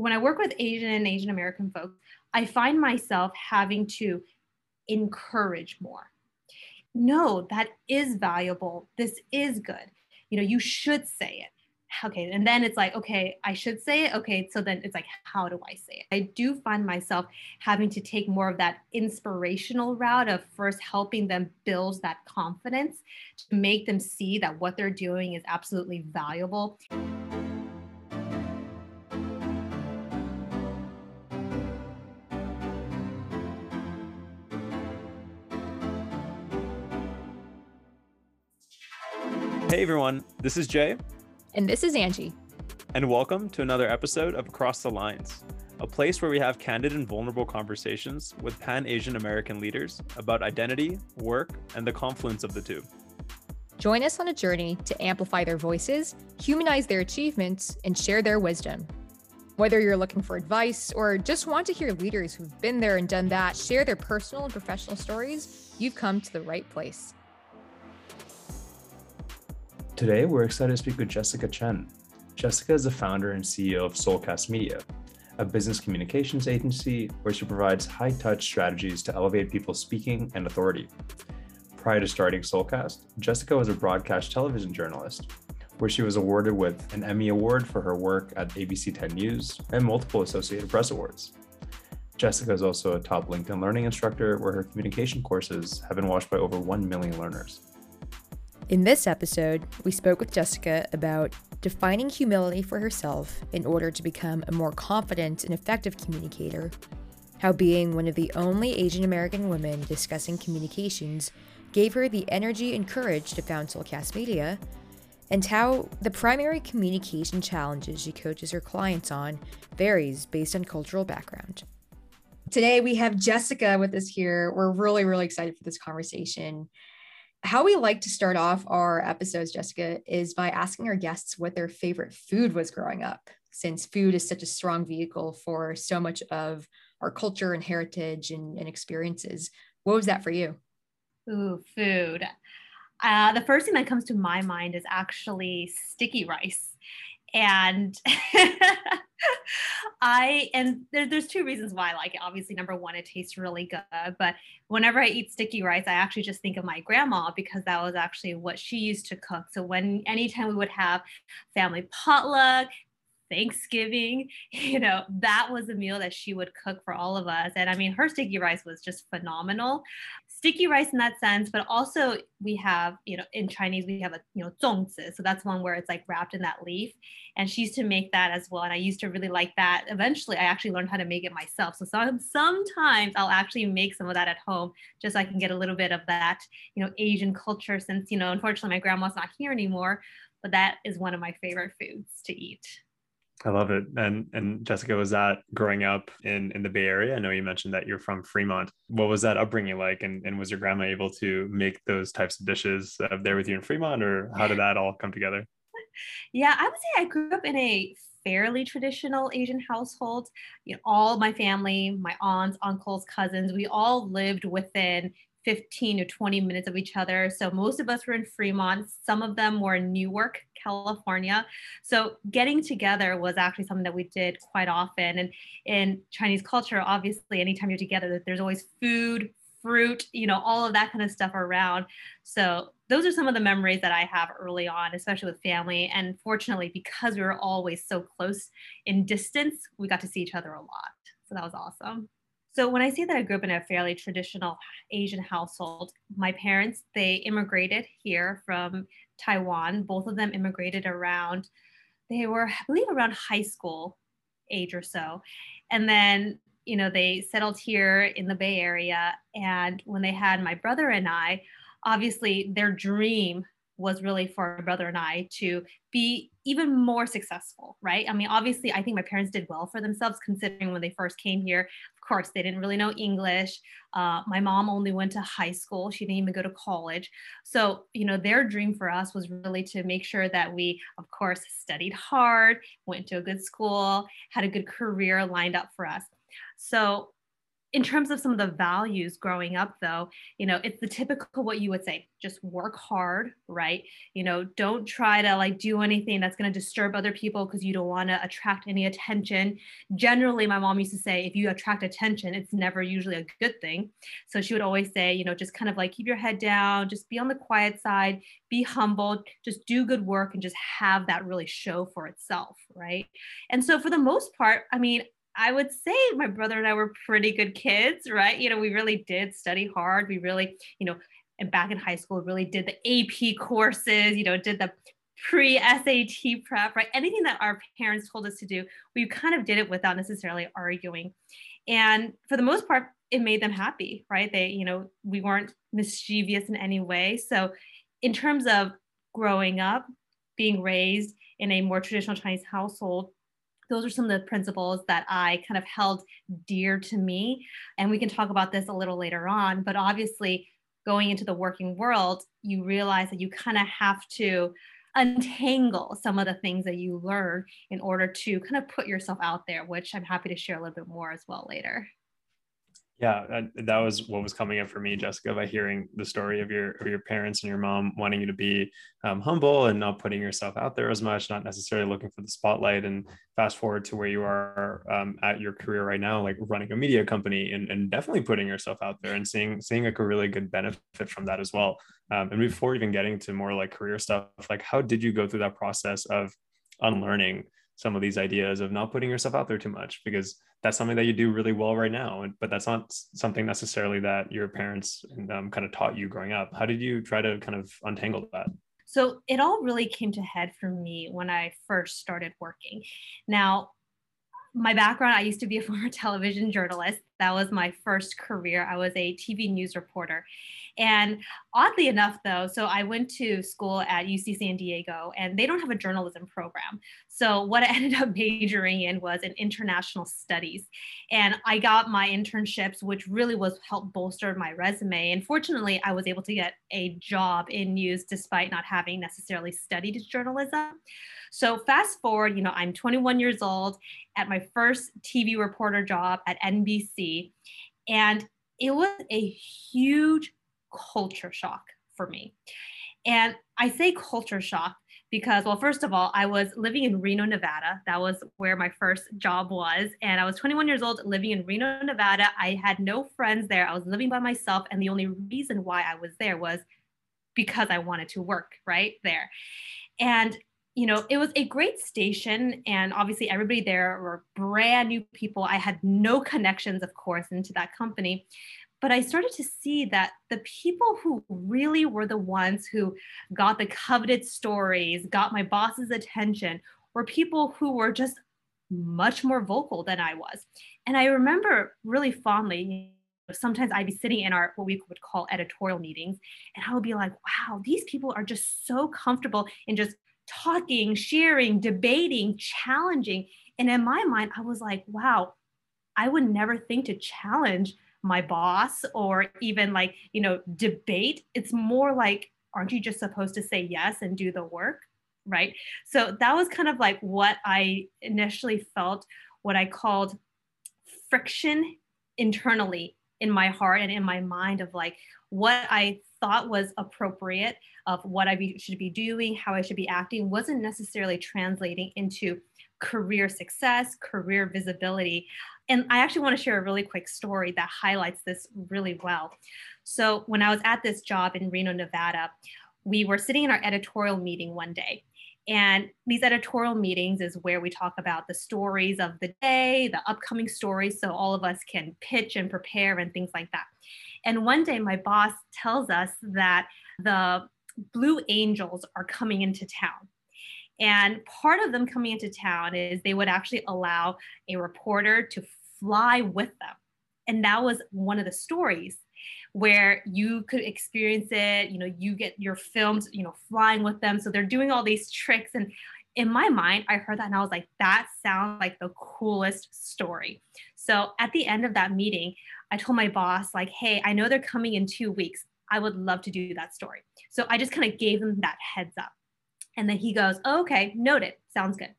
when I work with Asian and Asian American folks, I find myself having to encourage more. No, that is valuable. This is good. You know, you should say it okay and then it's like okay i should say it okay so then it's like how do i say it i do find myself having to take more of that inspirational route of first helping them build that confidence to make them see that what they're doing is absolutely valuable Hey everyone, this is Jay. And this is Angie. And welcome to another episode of Across the Lines, a place where we have candid and vulnerable conversations with Pan Asian American leaders about identity, work, and the confluence of the two. Join us on a journey to amplify their voices, humanize their achievements, and share their wisdom. Whether you're looking for advice or just want to hear leaders who've been there and done that share their personal and professional stories, you've come to the right place. Today, we're excited to speak with Jessica Chen. Jessica is the founder and CEO of Soulcast Media, a business communications agency where she provides high touch strategies to elevate people's speaking and authority. Prior to starting Soulcast, Jessica was a broadcast television journalist, where she was awarded with an Emmy Award for her work at ABC 10 News and multiple Associated Press Awards. Jessica is also a top LinkedIn learning instructor, where her communication courses have been watched by over 1 million learners. In this episode, we spoke with Jessica about defining humility for herself in order to become a more confident and effective communicator, how being one of the only Asian American women discussing communications gave her the energy and courage to found Soulcast Media, and how the primary communication challenges she coaches her clients on varies based on cultural background. Today, we have Jessica with us here. We're really, really excited for this conversation how we like to start off our episodes, Jessica, is by asking our guests what their favorite food was growing up, since food is such a strong vehicle for so much of our culture and heritage and, and experiences. What was that for you? Ooh, food. Uh, the first thing that comes to my mind is actually sticky rice. And I and there, there's two reasons why I like it. Obviously, number one, it tastes really good. But whenever I eat sticky rice, I actually just think of my grandma because that was actually what she used to cook. So when anytime we would have family potluck, Thanksgiving, you know, that was a meal that she would cook for all of us. And I mean, her sticky rice was just phenomenal. Sticky rice in that sense, but also we have, you know, in Chinese, we have a, you know, zongzi. So that's one where it's like wrapped in that leaf. And she used to make that as well. And I used to really like that. Eventually, I actually learned how to make it myself. So some, sometimes I'll actually make some of that at home just so I can get a little bit of that, you know, Asian culture since, you know, unfortunately my grandma's not here anymore. But that is one of my favorite foods to eat. I love it. And and Jessica, was that growing up in in the Bay Area? I know you mentioned that you're from Fremont. What was that upbringing like? And and was your grandma able to make those types of dishes uh, there with you in Fremont, or how did that all come together? Yeah, I would say I grew up in a fairly traditional Asian household. You know, all my family, my aunts, uncles, cousins, we all lived within 15 to 20 minutes of each other. So most of us were in Fremont. Some of them were in Newark, California. So getting together was actually something that we did quite often. And in Chinese culture, obviously, anytime you're together, there's always food, fruit, you know, all of that kind of stuff around. So those are some of the memories that I have early on, especially with family. And fortunately, because we were always so close in distance, we got to see each other a lot. So that was awesome. So when I say that I grew up in a fairly traditional Asian household, my parents, they immigrated here from Taiwan. Both of them immigrated around, they were, I believe, around high school age or so. And then, you know, they settled here in the Bay Area. And when they had my brother and I, obviously their dream was really for my brother and I to be even more successful, right? I mean, obviously, I think my parents did well for themselves considering when they first came here, course, they didn't really know English. Uh, my mom only went to high school. She didn't even go to college. So, you know, their dream for us was really to make sure that we, of course, studied hard, went to a good school, had a good career lined up for us. So, in terms of some of the values growing up though you know it's the typical what you would say just work hard right? You know don't try to like do anything that's going to disturb other people because you don't want to attract any attention. Generally my mom used to say if you attract attention it's never usually a good thing. So she would always say you know just kind of like keep your head down just be on the quiet side be humble just do good work and just have that really show for itself right? And so for the most part i mean I would say my brother and I were pretty good kids, right? You know, we really did study hard. We really, you know, and back in high school, really did the AP courses, you know, did the pre SAT prep, right? Anything that our parents told us to do, we kind of did it without necessarily arguing. And for the most part, it made them happy, right? They, you know, we weren't mischievous in any way. So, in terms of growing up, being raised in a more traditional Chinese household, those are some of the principles that I kind of held dear to me. And we can talk about this a little later on. But obviously, going into the working world, you realize that you kind of have to untangle some of the things that you learn in order to kind of put yourself out there, which I'm happy to share a little bit more as well later. Yeah, that was what was coming up for me, Jessica, by hearing the story of your of your parents and your mom wanting you to be um, humble and not putting yourself out there as much, not necessarily looking for the spotlight. And fast forward to where you are um, at your career right now, like running a media company and, and definitely putting yourself out there and seeing seeing like a really good benefit from that as well. Um, and before even getting to more like career stuff, like how did you go through that process of unlearning some of these ideas of not putting yourself out there too much because that's something that you do really well right now. But that's not something necessarily that your parents um, kind of taught you growing up. How did you try to kind of untangle that? So it all really came to head for me when i first started working. Now my background i used to be a former television journalist. That was my first career. I was a tv news reporter and oddly enough, though, so I went to school at UC San Diego and they don't have a journalism program. So what I ended up majoring in was in international studies. And I got my internships, which really was helped bolster my resume. And fortunately, I was able to get a job in news despite not having necessarily studied journalism. So fast forward, you know, I'm 21 years old at my first TV reporter job at NBC. And it was a huge culture shock for me. And I say culture shock because, well, first of all, I was living in Reno, Nevada. That was where my first job was. And I was 21 years old living in Reno, Nevada. I had no friends there. I was living by myself. And the only reason why I was there was because I wanted to work right there. And you know, it was a great station, and obviously everybody there were brand new people. I had no connections, of course, into that company, but I started to see that the people who really were the ones who got the coveted stories, got my boss's attention, were people who were just much more vocal than I was. And I remember really fondly, sometimes I'd be sitting in our what we would call editorial meetings, and I would be like, wow, these people are just so comfortable in just talking, sharing, debating, challenging. And in my mind, I was like, wow, I would never think to challenge my boss or even like, you know, debate. It's more like, aren't you just supposed to say yes and do the work? Right. So that was kind of like what I initially felt, what I called friction internally in my heart and in my mind of like what I thought was appropriate of what I be, should be doing, how I should be acting, wasn't necessarily translating into career success, career visibility. And I actually want to share a really quick story that highlights this really well. So, when I was at this job in Reno, Nevada, we were sitting in our editorial meeting one day. And these editorial meetings is where we talk about the stories of the day, the upcoming stories, so all of us can pitch and prepare and things like that. And one day, my boss tells us that the Blue Angels are coming into town. And part of them coming into town is they would actually allow a reporter to fly with them. And that was one of the stories where you could experience it. You know, you get your films, you know, flying with them. So they're doing all these tricks. And in my mind, I heard that and I was like, that sounds like the coolest story. So at the end of that meeting, I told my boss, like, hey, I know they're coming in two weeks. I would love to do that story. So I just kind of gave him that heads up. And then he goes, oh, okay, noted, sounds good.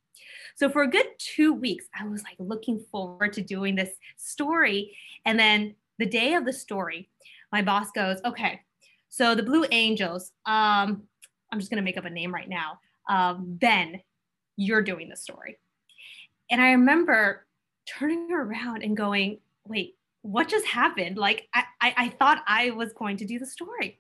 So for a good two weeks, I was like looking forward to doing this story. And then the day of the story, my boss goes, okay, so the Blue Angels, um, I'm just gonna make up a name right now. Um, ben, you're doing the story. And I remember turning around and going, wait, what just happened? Like I, I, I thought I was going to do the story.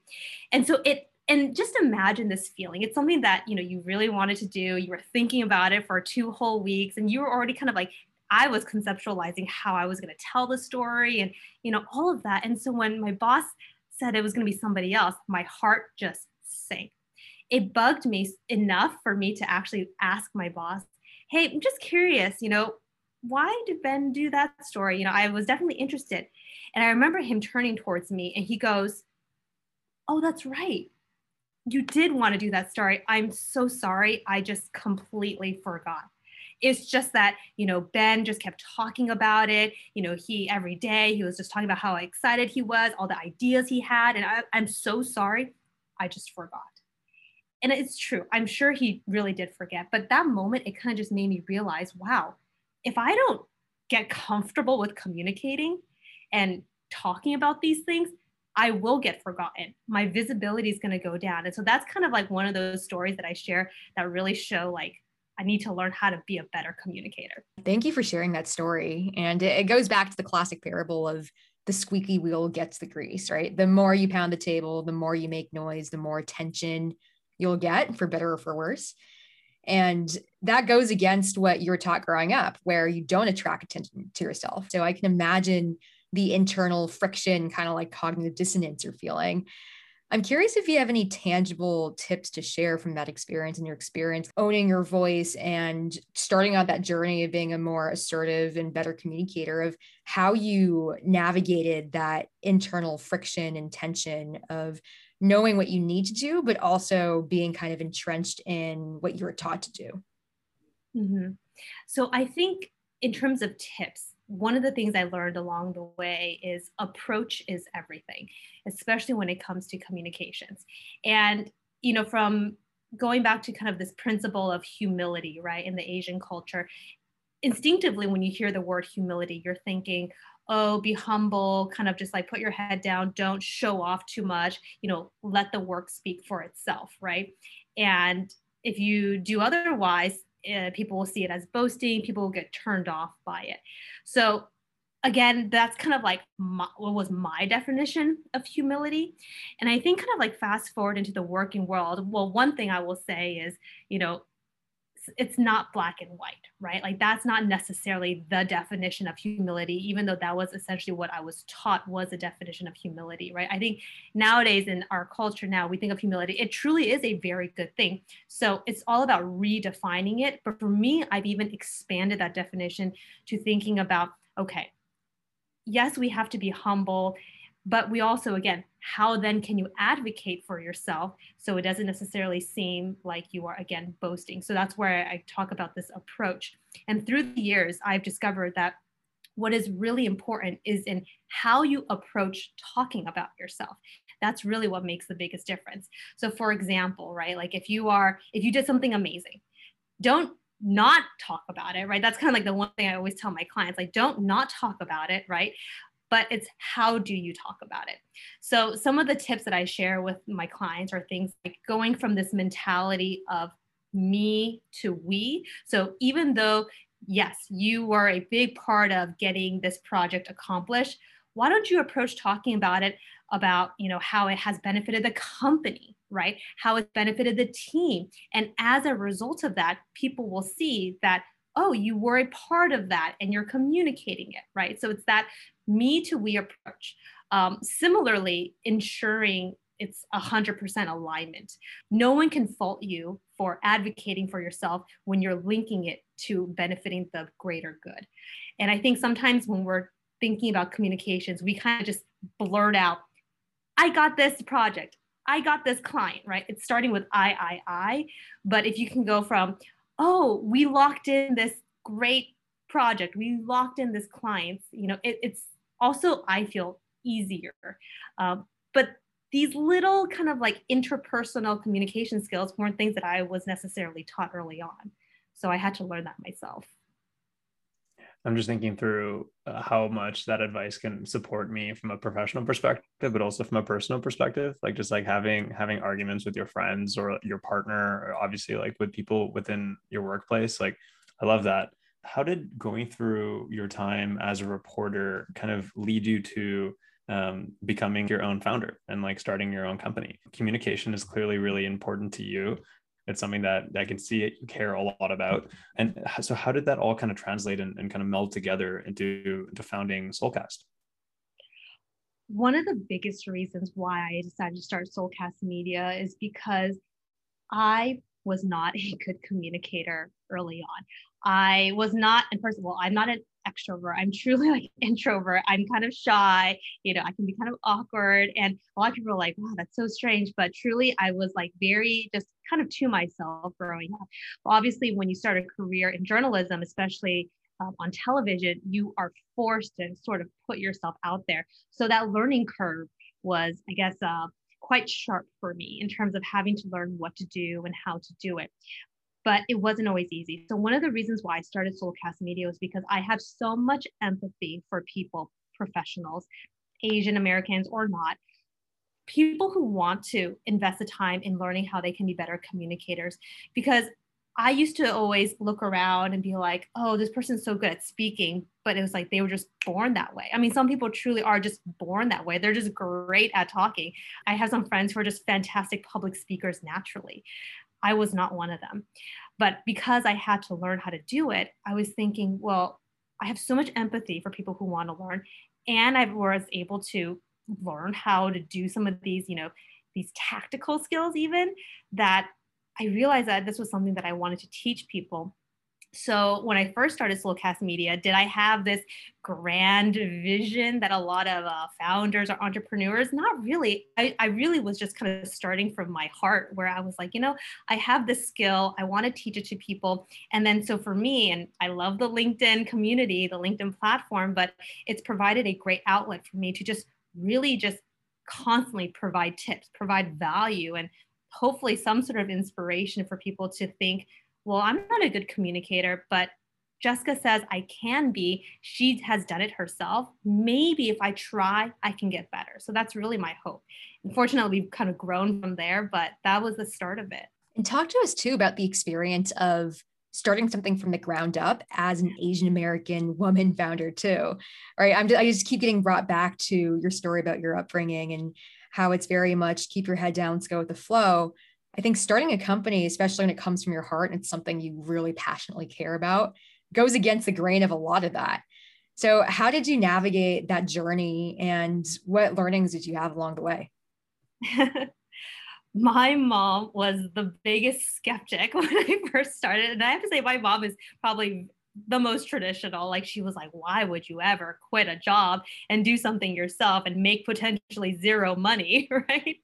And so it and just imagine this feeling. It's something that you know you really wanted to do. You were thinking about it for two whole weeks and you were already kind of like i was conceptualizing how i was going to tell the story and you know all of that. And so when my boss said it was going to be somebody else my heart just sank. It bugged me enough for me to actually ask my boss hey i'm just curious you know why did ben do that story? You know i was definitely interested. And i remember him turning towards me and he goes oh that's right you did want to do that story. I'm so sorry. I just completely forgot. It's just that, you know, Ben just kept talking about it. You know, he every day he was just talking about how excited he was, all the ideas he had. And I, I'm so sorry. I just forgot. And it's true. I'm sure he really did forget. But that moment, it kind of just made me realize wow, if I don't get comfortable with communicating and talking about these things, I will get forgotten. My visibility is going to go down. And so that's kind of like one of those stories that I share that really show like I need to learn how to be a better communicator. Thank you for sharing that story. And it goes back to the classic parable of the squeaky wheel gets the grease, right? The more you pound the table, the more you make noise, the more attention you'll get for better or for worse. And that goes against what you were taught growing up, where you don't attract attention to yourself. So I can imagine the internal friction, kind of like cognitive dissonance you're feeling. I'm curious if you have any tangible tips to share from that experience and your experience owning your voice and starting on that journey of being a more assertive and better communicator of how you navigated that internal friction and tension of knowing what you need to do, but also being kind of entrenched in what you were taught to do. Mm-hmm. So I think in terms of tips, one of the things I learned along the way is approach is everything, especially when it comes to communications. And, you know, from going back to kind of this principle of humility, right, in the Asian culture, instinctively, when you hear the word humility, you're thinking, oh, be humble, kind of just like put your head down, don't show off too much, you know, let the work speak for itself, right? And if you do otherwise, uh, people will see it as boasting people will get turned off by it. So again that's kind of like my, what was my definition of humility. And i think kind of like fast forward into the working world well one thing i will say is you know it's not black and white, right? Like that's not necessarily the definition of humility, even though that was essentially what I was taught was a definition of humility, right? I think nowadays in our culture now, we think of humility, it truly is a very good thing. So it's all about redefining it. But for me, I've even expanded that definition to thinking about, okay, yes, we have to be humble but we also again how then can you advocate for yourself so it doesn't necessarily seem like you are again boasting? So that's where i talk about this approach. And through the years i've discovered that what is really important is in how you approach talking about yourself. That's really what makes the biggest difference. So for example right like if you are if you did something amazing don't not talk about it right? That's kind of like the one thing i always tell my clients like don't not talk about it right but it's how do you talk about it. So, some of the tips that I share with my clients are things like going from this mentality of me to we. So, even though, yes, you were a big part of getting this project accomplished, why don't you approach talking about it about you know how it has benefited the company right how it's benefited the team and as a result of that people will see that oh you were a part of that and you're communicating it right so it's that me to we approach. Um, similarly, ensuring it's 100% alignment. No one can fault you for advocating for yourself when you're linking it to benefiting the greater good. And I think sometimes when we're thinking about communications, we kind of just blurt out, I got this project, I got this client, right? It's starting with I, I, I. But if you can go from, oh, we locked in this great project, we locked in this client, you know, it, it's also I feel easier. Um, but these little kind of like interpersonal communication skills weren't things that I was necessarily taught early on. So I had to learn that myself. I'm just thinking through uh, how much that advice can support me from a professional perspective, but also from a personal perspective. Like just like having having arguments with your friends or your partner, or obviously like with people within your workplace. Like I love that. How did going through your time as a reporter kind of lead you to um, becoming your own founder and like starting your own company? Communication is clearly really important to you it's something that I can see it you care a lot about. And so how did that all kind of translate and, and kind of meld together into, into founding Soulcast? One of the biggest reasons why I decided to start Soulcast Media is because I was not a good communicator early on. I was not, and first of all, I'm not an extrovert. I'm truly like introvert. I'm kind of shy. You know, I can be kind of awkward. And a lot of people are like, wow, that's so strange. But truly, I was like very just kind of to myself growing up. Obviously, when you start a career in journalism, especially um, on television, you are forced to sort of put yourself out there. So that learning curve was, I guess, uh, quite sharp for me in terms of having to learn what to do and how to do it but it wasn't always easy. So one of the reasons why I started Soulcast Media was because I have so much empathy for people, professionals, Asian Americans or not, people who want to invest the time in learning how they can be better communicators. Because I used to always look around and be like, oh, this person's so good at speaking, but it was like they were just born that way. I mean, some people truly are just born that way. They're just great at talking. I have some friends who are just fantastic public speakers naturally. I was not one of them. But because I had to learn how to do it, I was thinking, well, I have so much empathy for people who want to learn. And I was able to learn how to do some of these, you know, these tactical skills, even that I realized that this was something that I wanted to teach people so when I first started Soulcast Media, did I have this grand vision that a lot of uh, founders or entrepreneurs? Not really. I, I really was just kind of starting from my heart, where I was like, you know, I have this skill. I want to teach it to people. And then so for me, and I love the LinkedIn community, the LinkedIn platform, but it's provided a great outlet for me to just really just constantly provide tips, provide value, and hopefully some sort of inspiration for people to think well, I'm not a good communicator, but Jessica says I can be. She has done it herself. Maybe if I try, I can get better. So that's really my hope. Unfortunately, we've kind of grown from there, but that was the start of it. And talk to us too about the experience of starting something from the ground up as an Asian American woman founder too. Right? I'm just, I just keep getting brought back to your story about your upbringing and how it's very much keep your head down, let's go with the flow. I think starting a company, especially when it comes from your heart and it's something you really passionately care about, goes against the grain of a lot of that. So, how did you navigate that journey and what learnings did you have along the way? my mom was the biggest skeptic when I first started. And I have to say, my mom is probably the most traditional. Like, she was like, why would you ever quit a job and do something yourself and make potentially zero money? Right.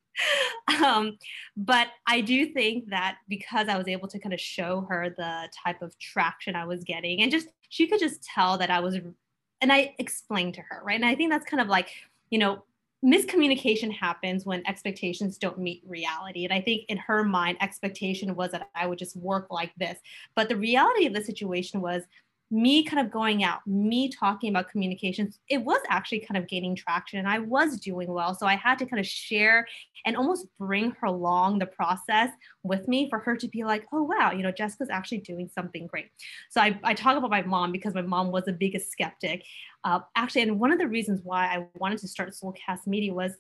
um, but I do think that because I was able to kind of show her the type of traction I was getting, and just she could just tell that I was, and I explained to her, right? And I think that's kind of like, you know, miscommunication happens when expectations don't meet reality. And I think in her mind, expectation was that I would just work like this. But the reality of the situation was me kind of going out, me talking about communications, it was actually kind of gaining traction and I was doing well. So I had to kind of share and almost bring her along the process with me for her to be like, oh, wow, you know, Jessica's actually doing something great. So I, I talk about my mom because my mom was the biggest skeptic. Uh, actually, and one of the reasons why I wanted to start Soulcast Media was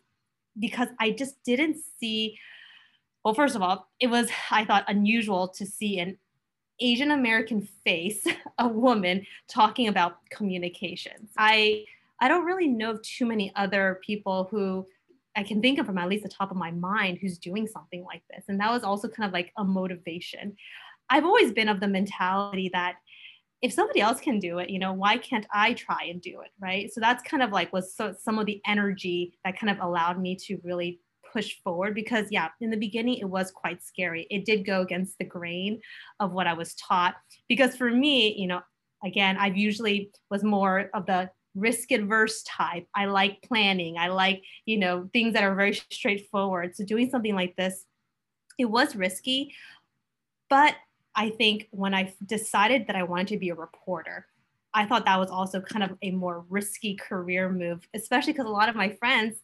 because I just didn't see well first of all it was i thought unusual to see an Asian American face a woman talking about communications. I I don't really know of too many other people who I can think of from at least the top of my mind who's doing something like this. And that was also kind of like a motivation. I've always been of the mentality that if somebody else can do it, you know, why can't I try and do it? Right. So that's kind of like was so, some of the energy that kind of allowed me to really push forward because yeah in the beginning it was quite scary. It did go against the grain of what i was taught because for me you know again i've usually was more of the risk adverse type. I like planning. I like you know things that are very straightforward. So doing something like this it was risky but I think when I decided that I wanted to be a reporter, I thought that was also kind of a more risky career move, especially because a lot of my friends,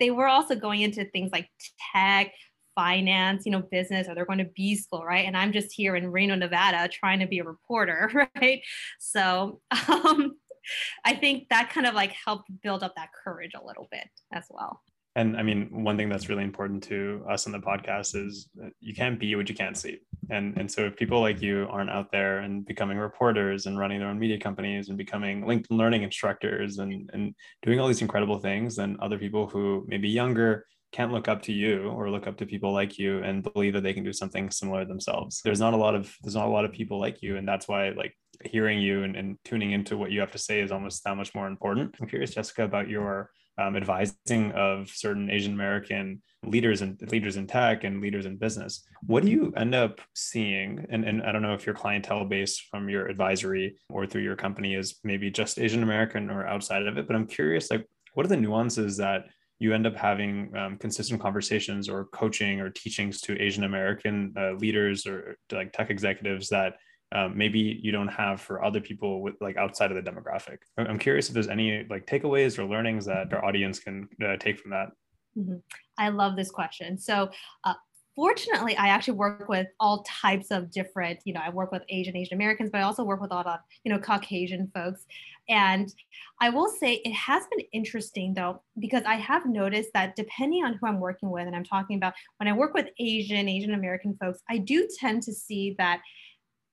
they were also going into things like tech, finance, you know, business, or they're going to B school, right? And I'm just here in Reno, Nevada, trying to be a reporter, right? So um, I think that kind of like helped build up that courage a little bit as well. And I mean, one thing that's really important to us on the podcast is you can't be what you can't see. And and so if people like you aren't out there and becoming reporters and running their own media companies and becoming LinkedIn learning instructors and and doing all these incredible things, then other people who may be younger can't look up to you or look up to people like you and believe that they can do something similar themselves. There's not a lot of there's not a lot of people like you, and that's why like hearing you and, and tuning into what you have to say is almost that much more important. I'm curious, Jessica, about your um, advising of certain Asian American leaders and leaders in tech and leaders in business. What do you end up seeing? And, and I don't know if your clientele base from your advisory or through your company is maybe just Asian American or outside of it, but I'm curious, like, what are the nuances that you end up having um, consistent conversations or coaching or teachings to Asian American uh, leaders or like tech executives that um, maybe you don't have for other people with like outside of the demographic. I'm curious if there's any like takeaways or learnings that our audience can uh, take from that. Mm-hmm. I love this question. So, uh, fortunately, I actually work with all types of different, you know, I work with Asian, Asian Americans, but I also work with a lot of, you know, Caucasian folks. And I will say it has been interesting though, because I have noticed that depending on who I'm working with, and I'm talking about when I work with Asian, Asian American folks, I do tend to see that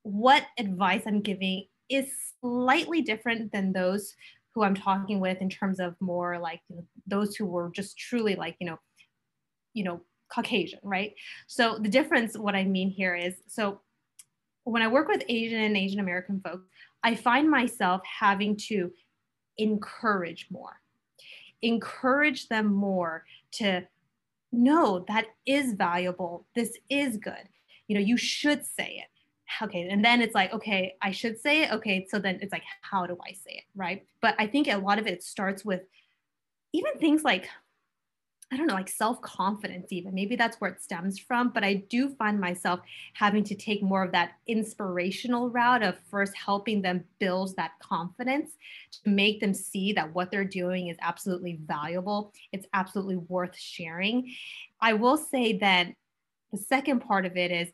what advice I'm giving is slightly different than those who I'm talking with in terms of more like you know, those who were just truly like, you know, you know, Caucasian, right? So the difference, what I mean here is, so when I work with Asian and Asian American folks, I find myself having to encourage more, encourage them more to know that is valuable. This is good. You know, you should say it. Okay. And then it's like, okay, I should say it. Okay. So then it's like, how do I say it? Right. But I think a lot of it starts with even things like I don't know, like self confidence, even. Maybe that's where it stems from. But I do find myself having to take more of that inspirational route of first helping them build that confidence to make them see that what they're doing is absolutely valuable. It's absolutely worth sharing. I will say that the second part of it is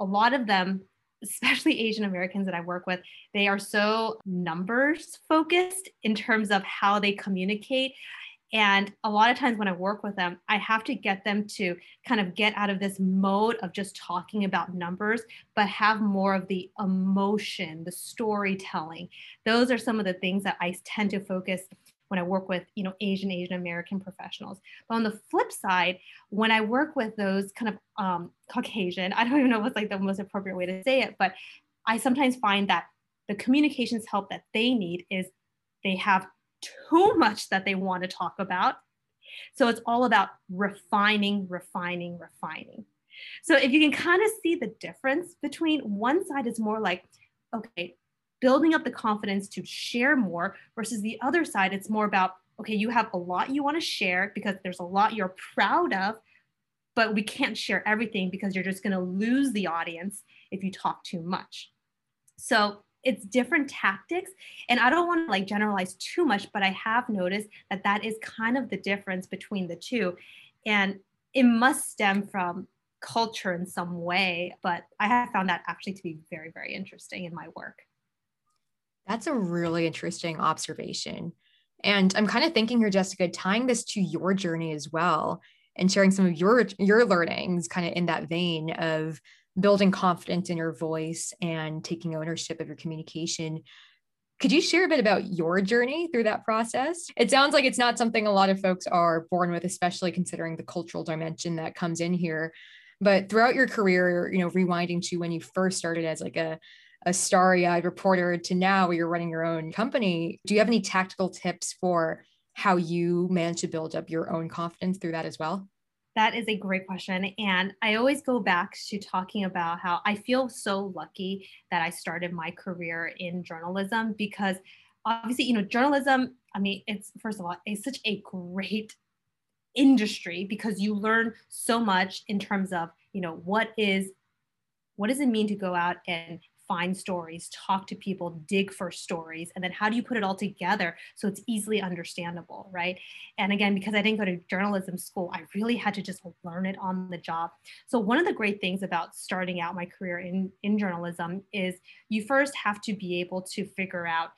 a lot of them especially Asian Americans that I work with, they are so numbers focused in terms of how they communicate. And a lot of times when I work with them, I have to get them to kind of get out of this mode of just talking about numbers, but have more of the emotion, the storytelling. Those are some of the things that I tend to focus when I work with, you know, Asian, Asian American professionals. But on the flip side, when I work with those kind of um, Caucasian, I don't even know what's like the most appropriate way to say it, but I sometimes find that the communications help that they need is they have too much that they want to talk about. So it's all about refining, refining, refining. So if you can kind of see the difference between one side is more like, okay, building up the confidence to share more versus the other side, it's more about, okay, you have a lot you want to share because there's a lot you're proud of, but we can't share everything because you're just going to lose the audience if you talk too much. So it's different tactics and i don't want to like generalize too much but i have noticed that that is kind of the difference between the two and it must stem from culture in some way but i have found that actually to be very very interesting in my work that's a really interesting observation and i'm kind of thinking here jessica tying this to your journey as well and sharing some of your your learnings kind of in that vein of building confidence in your voice and taking ownership of your communication. Could you share a bit about your journey through that process? It sounds like it's not something a lot of folks are born with, especially considering the cultural dimension that comes in here. But throughout your career, you know, rewinding to when you first started as like a, a starry-eyed reporter to now where you're running your own company, do you have any tactical tips for how you manage to build up your own confidence through that as well? That is a great question. And I always go back to talking about how I feel so lucky that I started my career in journalism because obviously, you know, journalism, I mean, it's first of all, it's such a great industry because you learn so much in terms of, you know, what is what does it mean to go out and find stories, talk to people, dig for stories, and then how do you put it all together so it's easily understandable, right? And again, because I didn't go to journalism school, I really had to just learn it on the job. So one of the great things about starting out my career in, in journalism is you first have to be able to figure out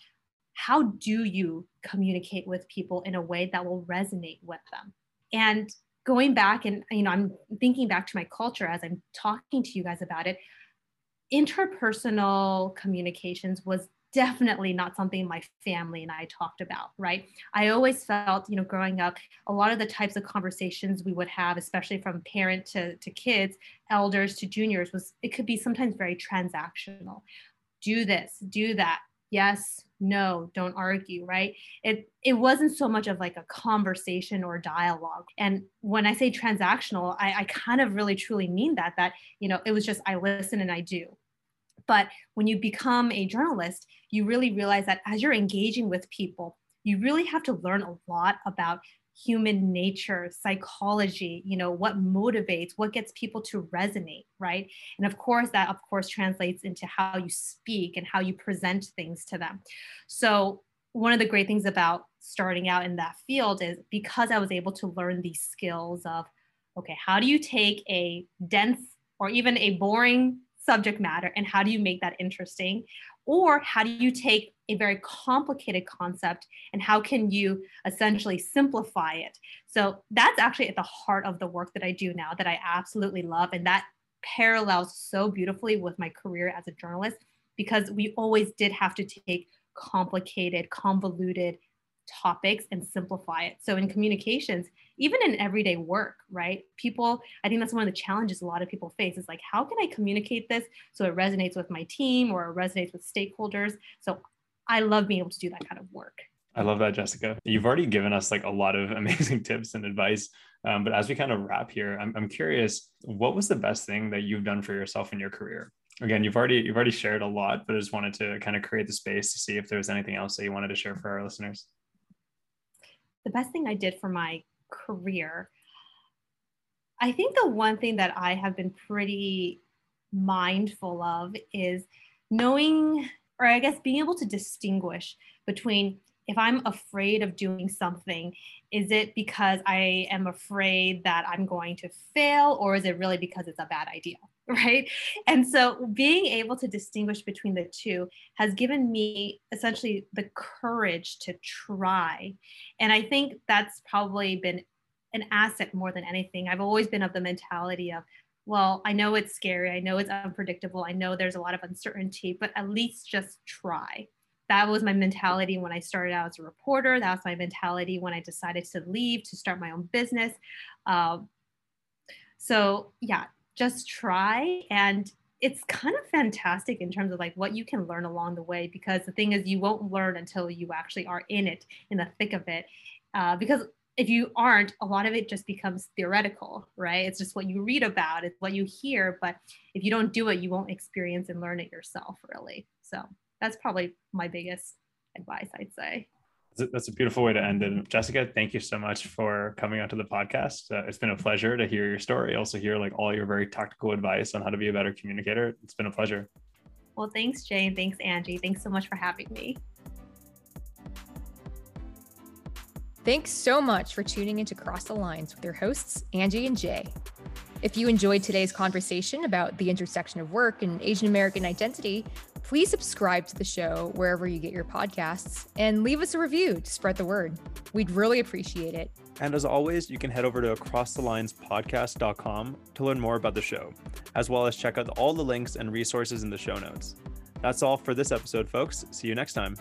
how do you communicate with people in a way that will resonate with them. And going back and you know i'm thinking back to my culture as i'm talking to you guys about it interpersonal communications was definitely not something my family and I talked about, right? I always felt, you know, growing up, a lot of the types of conversations we would have, especially from parent to, to kids, elders to juniors, was it could be sometimes very transactional. Do this, do that, yes, no, don't argue, right? It it wasn't so much of like a conversation or dialogue. And when I say transactional, I, I kind of really truly mean that, that, you know, it was just I listen and I do. But when you become a journalist, you really realize that as you're engaging with people, you really have to learn a lot about human nature, psychology, you know, what motivates, what gets people to resonate, right? And of course, that of course translates into how you speak and how you present things to them. So, one of the great things about starting out in that field is because I was able to learn these skills of, okay, how do you take a dense or even a boring subject matter and how do you make that interesting? Or how do you take a very complicated concept and how can you essentially simplify it? So that's actually at the heart of the work that I do now that I absolutely love. And that parallels so beautifully with my career as a journalist because we always did have to take complicated, convoluted topics and simplify it. So in communications, even in everyday work, right? People, I think that's one of the challenges a lot of people face is like, how can I communicate this so it resonates with my team or it resonates with stakeholders? So I love being able to do that kind of work. I love that, Jessica. You've already given us like a lot of amazing tips and advice. Um, but as we kind of wrap here, I'm, I'm curious, what was the best thing that you've done for yourself in your career? Again, you've already you've already shared a lot, but I just wanted to kind of create the space to see if there was anything else that you wanted to share for our listeners. The best thing I did for my career, I think the one thing that I have been pretty mindful of is knowing or I guess being able to distinguish between if I'm afraid of doing something, is it because I am afraid that I'm going to fail, or is it really because it's a bad idea? Right. And so being able to distinguish between the two has given me essentially the courage to try. And I think that's probably been an asset more than anything. I've always been of the mentality of well, I know it's scary. I know it's unpredictable. I know there's a lot of uncertainty, but at least just try. That was my mentality when I started out as a reporter. That was my mentality when I decided to leave to start my own business. Um, so, yeah, just try. And it's kind of fantastic in terms of like what you can learn along the way because the thing is, you won't learn until you actually are in it, in the thick of it. Uh, because if you aren't, a lot of it just becomes theoretical, right? It's just what you read about, it's what you hear. But if you don't do it, you won't experience and learn it yourself, really. So that's probably my biggest advice, I'd say. That's a beautiful way to end it. Jessica, thank you so much for coming onto the podcast. Uh, it's been a pleasure to hear your story. Also, hear like all your very tactical advice on how to be a better communicator. It's been a pleasure. Well, thanks, Jane. Thanks, Angie. Thanks so much for having me. Thanks so much for tuning into Across the Lines with your hosts, Angie and Jay. If you enjoyed today's conversation about the intersection of work and Asian American identity, please subscribe to the show wherever you get your podcasts and leave us a review to spread the word. We'd really appreciate it. And as always, you can head over to acrossthelinespodcast.com to learn more about the show, as well as check out all the links and resources in the show notes. That's all for this episode, folks. See you next time.